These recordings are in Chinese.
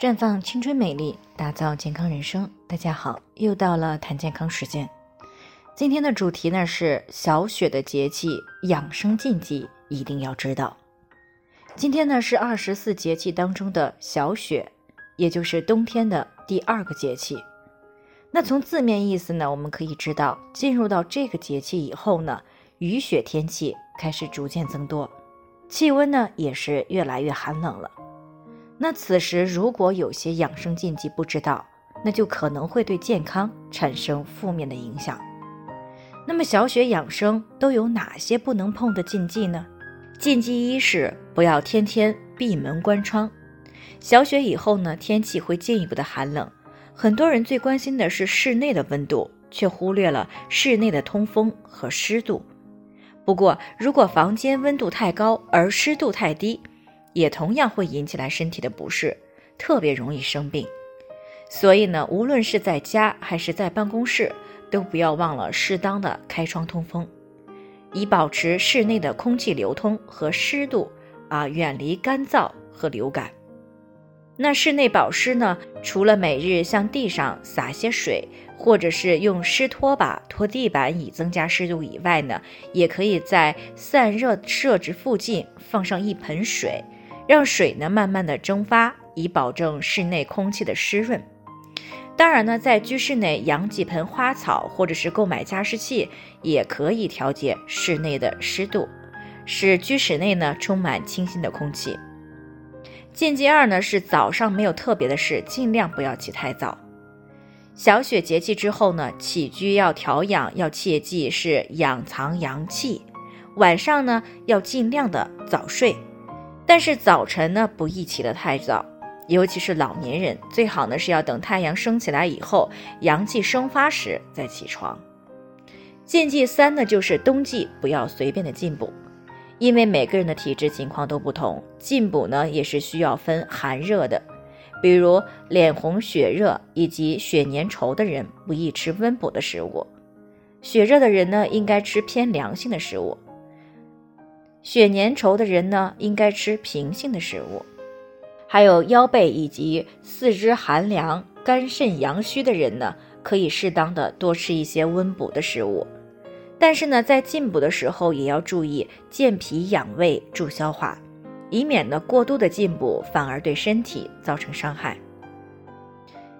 绽放青春美丽，打造健康人生。大家好，又到了谈健康时间。今天的主题呢是小雪的节气养生禁忌，一定要知道。今天呢是二十四节气当中的小雪，也就是冬天的第二个节气。那从字面意思呢，我们可以知道，进入到这个节气以后呢，雨雪天气开始逐渐增多，气温呢也是越来越寒冷了。那此时如果有些养生禁忌不知道，那就可能会对健康产生负面的影响。那么小雪养生都有哪些不能碰的禁忌呢？禁忌一是不要天天闭门关窗。小雪以后呢，天气会进一步的寒冷，很多人最关心的是室内的温度，却忽略了室内的通风和湿度。不过，如果房间温度太高而湿度太低，也同样会引起来身体的不适，特别容易生病。所以呢，无论是在家还是在办公室，都不要忘了适当的开窗通风，以保持室内的空气流通和湿度啊，远离干燥和流感。那室内保湿呢，除了每日向地上洒些水，或者是用湿拖把拖地板以增加湿度以外呢，也可以在散热设置附近放上一盆水。让水呢慢慢的蒸发，以保证室内空气的湿润。当然呢，在居室内养几盆花草，或者是购买加湿器，也可以调节室内的湿度，使居室内呢充满清新的空气。禁忌二呢是早上没有特别的事，尽量不要起太早。小雪节气之后呢，起居要调养，要切记是养藏阳气。晚上呢要尽量的早睡。但是早晨呢，不宜起得太早，尤其是老年人，最好呢是要等太阳升起来以后，阳气生发时再起床。禁忌三呢，就是冬季不要随便的进补，因为每个人的体质情况都不同，进补呢也是需要分寒热的，比如脸红血热以及血粘稠的人不宜吃温补的食物，血热的人呢应该吃偏凉性的食物。血粘稠的人呢，应该吃平性的食物；还有腰背以及四肢寒凉、肝肾阳虚的人呢，可以适当的多吃一些温补的食物。但是呢，在进补的时候也要注意健脾养胃、助消化，以免呢过度的进补反而对身体造成伤害。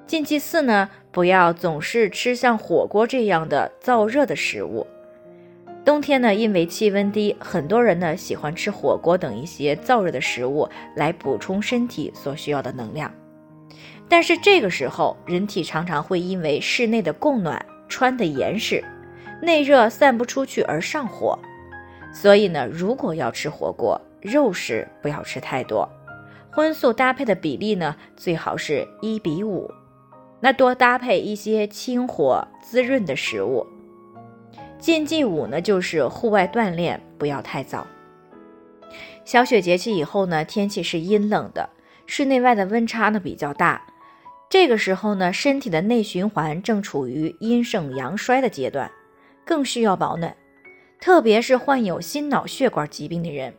禁忌四呢，不要总是吃像火锅这样的燥热的食物。冬天呢，因为气温低，很多人呢喜欢吃火锅等一些燥热的食物来补充身体所需要的能量。但是这个时候，人体常常会因为室内的供暖穿的严实，内热散不出去而上火。所以呢，如果要吃火锅，肉食不要吃太多，荤素搭配的比例呢最好是一比五，那多搭配一些清火滋润的食物。禁忌五呢，就是户外锻炼不要太早。小雪节气以后呢，天气是阴冷的，室内外的温差呢比较大。这个时候呢，身体的内循环正处于阴盛阳衰的阶段，更需要保暖。特别是患有心脑血管疾病的人，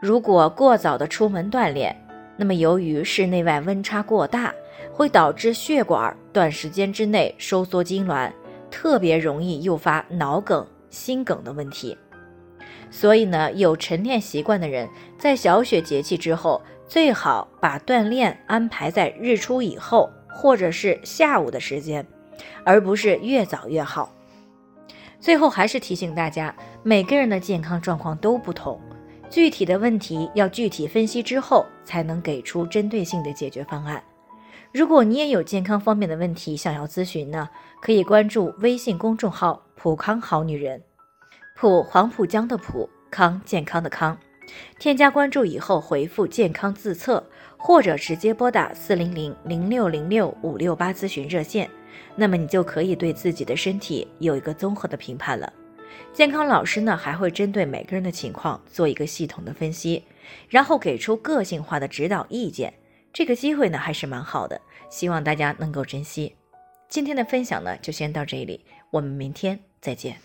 如果过早的出门锻炼，那么由于室内外温差过大，会导致血管短时间之内收缩痉挛。特别容易诱发脑梗、心梗的问题，所以呢，有晨练习惯的人，在小雪节气之后，最好把锻炼安排在日出以后，或者是下午的时间，而不是越早越好。最后还是提醒大家，每个人的健康状况都不同，具体的问题要具体分析之后，才能给出针对性的解决方案。如果你也有健康方面的问题想要咨询呢，可以关注微信公众号“普康好女人”，普黄浦江的普康健康的康，添加关注以后回复“健康自测”或者直接拨打四零零零六零六五六八咨询热线，那么你就可以对自己的身体有一个综合的评判了。健康老师呢还会针对每个人的情况做一个系统的分析，然后给出个性化的指导意见。这个机会呢还是蛮好的，希望大家能够珍惜。今天的分享呢就先到这里，我们明天再见。